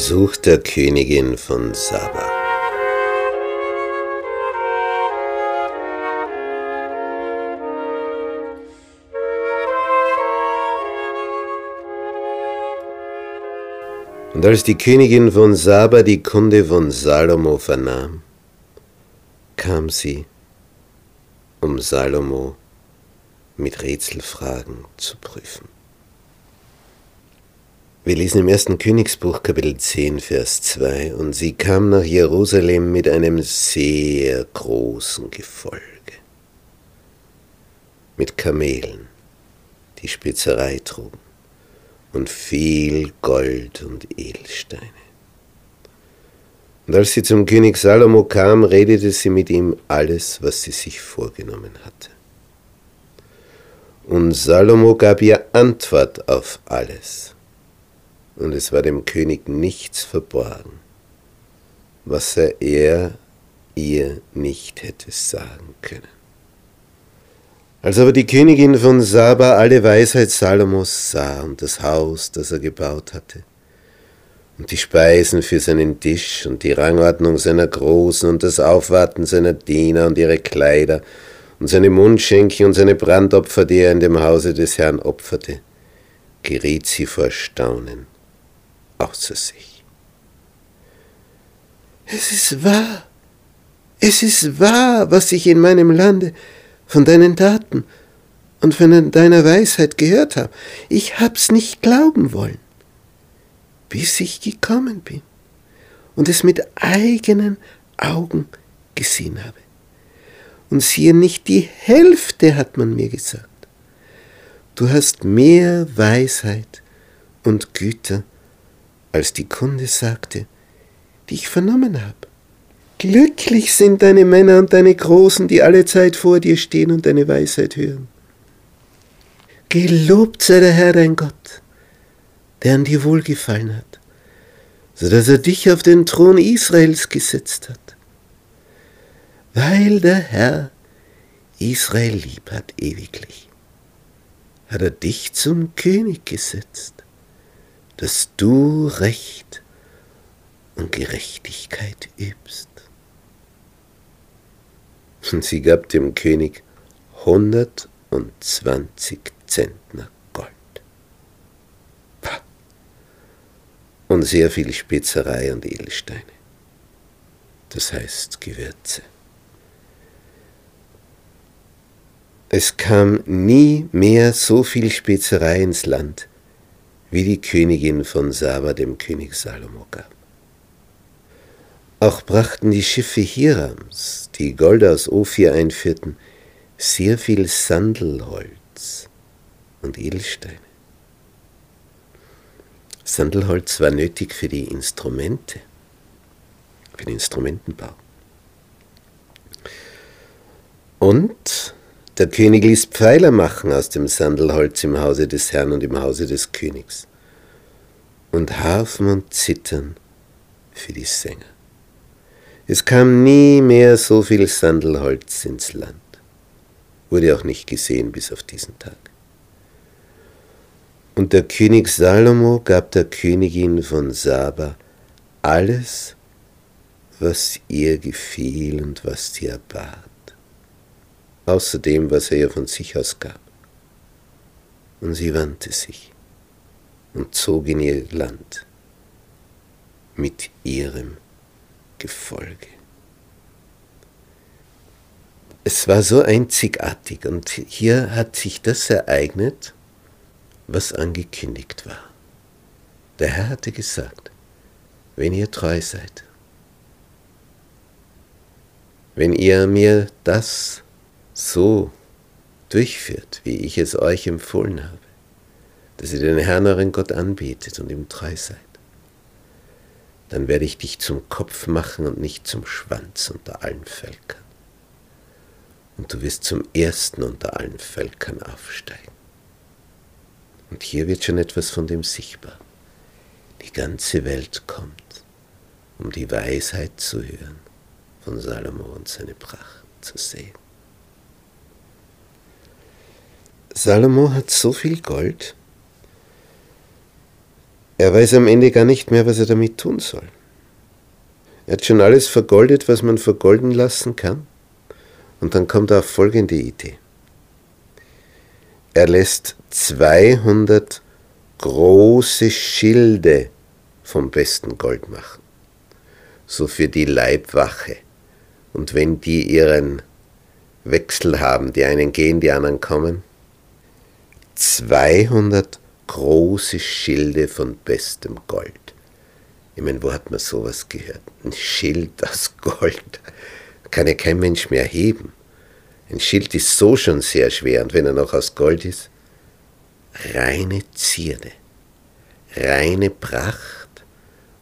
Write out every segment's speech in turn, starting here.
Besuch der Königin von Saba. Und als die Königin von Saba die Kunde von Salomo vernahm, kam sie, um Salomo mit Rätselfragen zu prüfen. Wir lesen im ersten Königsbuch Kapitel 10, Vers 2, und sie kam nach Jerusalem mit einem sehr großen Gefolge, mit Kamelen, die Spezerei trugen, und viel Gold und Edelsteine. Und als sie zum König Salomo kam, redete sie mit ihm alles, was sie sich vorgenommen hatte. Und Salomo gab ihr Antwort auf alles. Und es war dem König nichts verborgen, was er ihr nicht hätte sagen können. Als aber die Königin von Saba alle Weisheit Salomos sah und das Haus, das er gebaut hatte, und die Speisen für seinen Tisch und die Rangordnung seiner Großen und das Aufwarten seiner Diener und ihre Kleider und seine Mundschenken und seine Brandopfer, die er in dem Hause des Herrn opferte, geriet sie vor Staunen außer sich. Es ist wahr, es ist wahr, was ich in meinem Lande von deinen Taten und von deiner Weisheit gehört habe. Ich hab's nicht glauben wollen, bis ich gekommen bin und es mit eigenen Augen gesehen habe. Und siehe, nicht die Hälfte hat man mir gesagt. Du hast mehr Weisheit und Güter, als die Kunde sagte, die ich vernommen habe. Glücklich sind deine Männer und deine Großen, die alle Zeit vor dir stehen und deine Weisheit hören. Gelobt sei der Herr dein Gott, der an dir wohlgefallen hat, so dass er dich auf den Thron Israels gesetzt hat weil der Herr Israel lieb hat ewiglich, hat er dich zum König gesetzt, dass du Recht und Gerechtigkeit übst. Und sie gab dem König 120 Zentner Gold. Und sehr viel Spezerei und Edelsteine. Das heißt Gewürze. Es kam nie mehr so viel Spezerei ins Land, wie die Königin von Saba dem König Salomo gab. Auch brachten die Schiffe Hirams, die Gold aus Ophir einführten, sehr viel Sandelholz und Edelsteine. Sandelholz war nötig für die Instrumente, für den Instrumentenbau. Und der König ließ Pfeiler machen aus dem Sandelholz im Hause des Herrn und im Hause des Königs und Harfen und Zittern für die Sänger. Es kam nie mehr so viel Sandelholz ins Land, wurde auch nicht gesehen bis auf diesen Tag. Und der König Salomo gab der Königin von Saba alles, was ihr gefiel und was sie erbat außer dem, was er ihr von sich aus gab. Und sie wandte sich und zog in ihr Land mit ihrem Gefolge. Es war so einzigartig und hier hat sich das ereignet, was angekündigt war. Der Herr hatte gesagt, wenn ihr treu seid, wenn ihr mir das so durchführt, wie ich es euch empfohlen habe, dass ihr den Herrn euren Gott anbetet und ihm treu seid, dann werde ich dich zum Kopf machen und nicht zum Schwanz unter allen Völkern. Und du wirst zum Ersten unter allen Völkern aufsteigen. Und hier wird schon etwas von dem sichtbar. Die ganze Welt kommt, um die Weisheit zu hören von Salomo und seine Pracht zu sehen. Salomo hat so viel Gold, Er weiß am Ende gar nicht mehr, was er damit tun soll. Er hat schon alles vergoldet, was man vergolden lassen kann. Und dann kommt er auf folgende Idee. Er lässt 200 große Schilde vom besten Gold machen. So für die Leibwache. Und wenn die ihren Wechsel haben, die einen gehen, die anderen kommen, 200 große Schilde von bestem Gold. Ich meine, wo hat man sowas gehört? Ein Schild aus Gold. Kann ja kein Mensch mehr heben. Ein Schild ist so schon sehr schwer und wenn er noch aus Gold ist, reine Zierde, reine Pracht,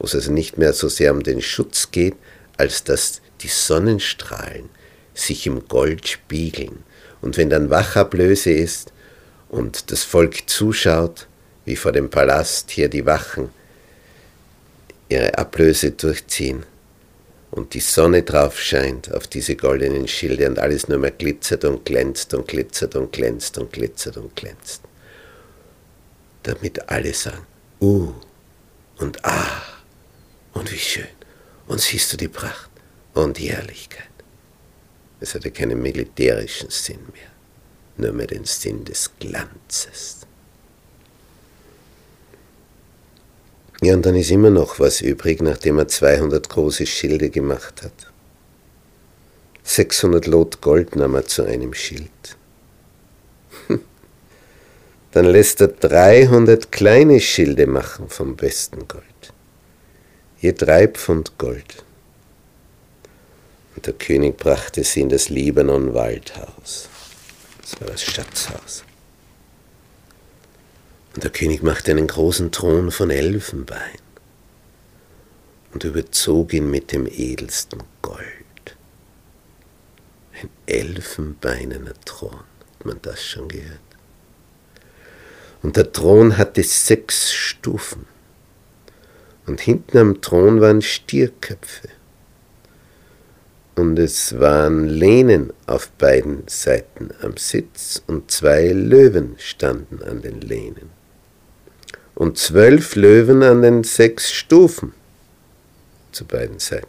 wo es also nicht mehr so sehr um den Schutz geht, als dass die Sonnenstrahlen sich im Gold spiegeln. Und wenn dann Wachablöse ist und das Volk zuschaut, wie vor dem Palast hier die Wachen ihre Ablöse durchziehen, und die Sonne drauf scheint auf diese goldenen Schilde und alles nur mehr glitzert und glänzt und glitzert und glänzt und glitzert und glänzt. Damit alle sagen, uh und ah und wie schön. Und siehst du die Pracht und die Herrlichkeit. Es hatte keinen militärischen Sinn mehr, nur mehr den Sinn des Glanzes. Ja, und dann ist immer noch was übrig, nachdem er 200 große Schilde gemacht hat. 600 Lot Gold nahm er zu einem Schild. Dann lässt er 300 kleine Schilde machen vom besten Gold. Je drei Pfund Gold. Und der König brachte sie in das Libanon-Waldhaus. Das war das Schatzhaus. Und der König machte einen großen Thron von Elfenbein und überzog ihn mit dem edelsten Gold. Ein elfenbeinerner Thron, hat man das schon gehört? Und der Thron hatte sechs Stufen. Und hinten am Thron waren Stierköpfe. Und es waren Lehnen auf beiden Seiten am Sitz und zwei Löwen standen an den Lehnen und zwölf Löwen an den sechs Stufen zu beiden Seiten.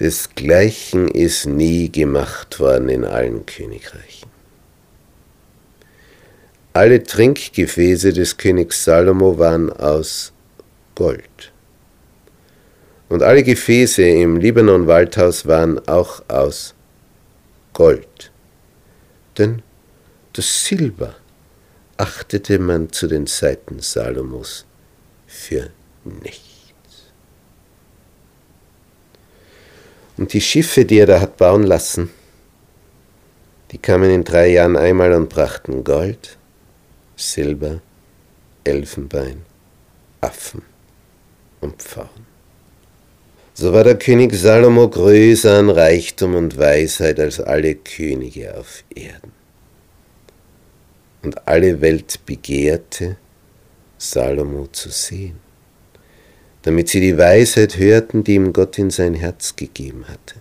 Desgleichen ist nie gemacht worden in allen Königreichen. Alle Trinkgefäße des Königs Salomo waren aus Gold. Und alle Gefäße im Libanon-Waldhaus waren auch aus Gold. Denn das Silber achtete man zu den Seiten Salomos für nichts. Und die Schiffe, die er da hat bauen lassen, die kamen in drei Jahren einmal und brachten Gold, Silber, Elfenbein, Affen und Pfauen. So war der König Salomo größer an Reichtum und Weisheit als alle Könige auf Erden und alle Welt begehrte, Salomo zu sehen, damit sie die Weisheit hörten, die ihm Gott in sein Herz gegeben hatte.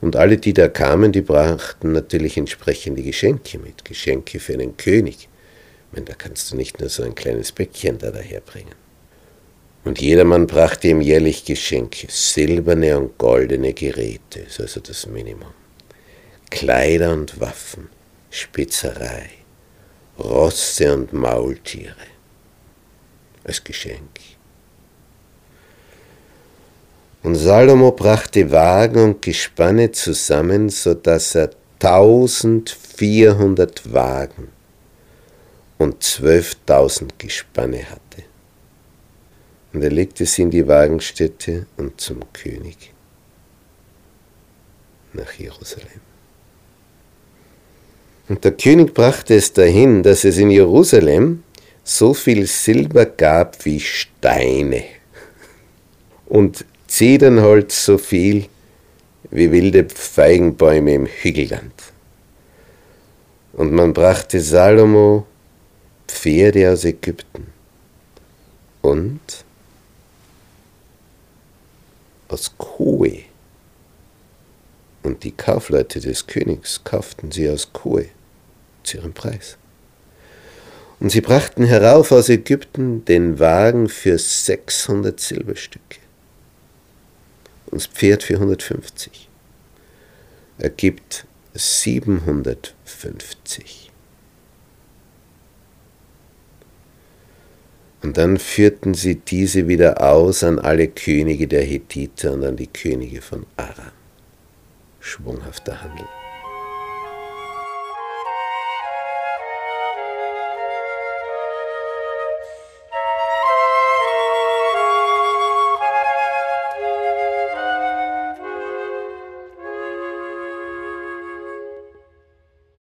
Und alle, die da kamen, die brachten natürlich entsprechende Geschenke mit, Geschenke für einen König. Ich meine, da kannst du nicht nur so ein kleines Bäckchen da daherbringen. Und jedermann brachte ihm jährlich Geschenke, silberne und goldene Geräte, ist also das Minimum. Kleider und Waffen, Spitzerei, Rosse und Maultiere als Geschenk. Und Salomo brachte Wagen und Gespanne zusammen, so dass er 1400 Wagen und 12.000 Gespanne hatte. Und er legte sie in die Wagenstätte und zum König nach Jerusalem. Und der König brachte es dahin, dass es in Jerusalem so viel Silber gab wie Steine und Zedernholz so viel wie wilde Feigenbäume im Hügelland. Und man brachte Salomo Pferde aus Ägypten und aus Kohe. Und die Kaufleute des Königs kauften sie aus Kohe zu ihrem Preis. Und sie brachten herauf aus Ägypten den Wagen für 600 Silberstücke und das Pferd für 150. Ergibt 750. Und dann führten sie diese wieder aus an alle Könige der Hethiter und an die Könige von Aram. Schwunghafter Handel.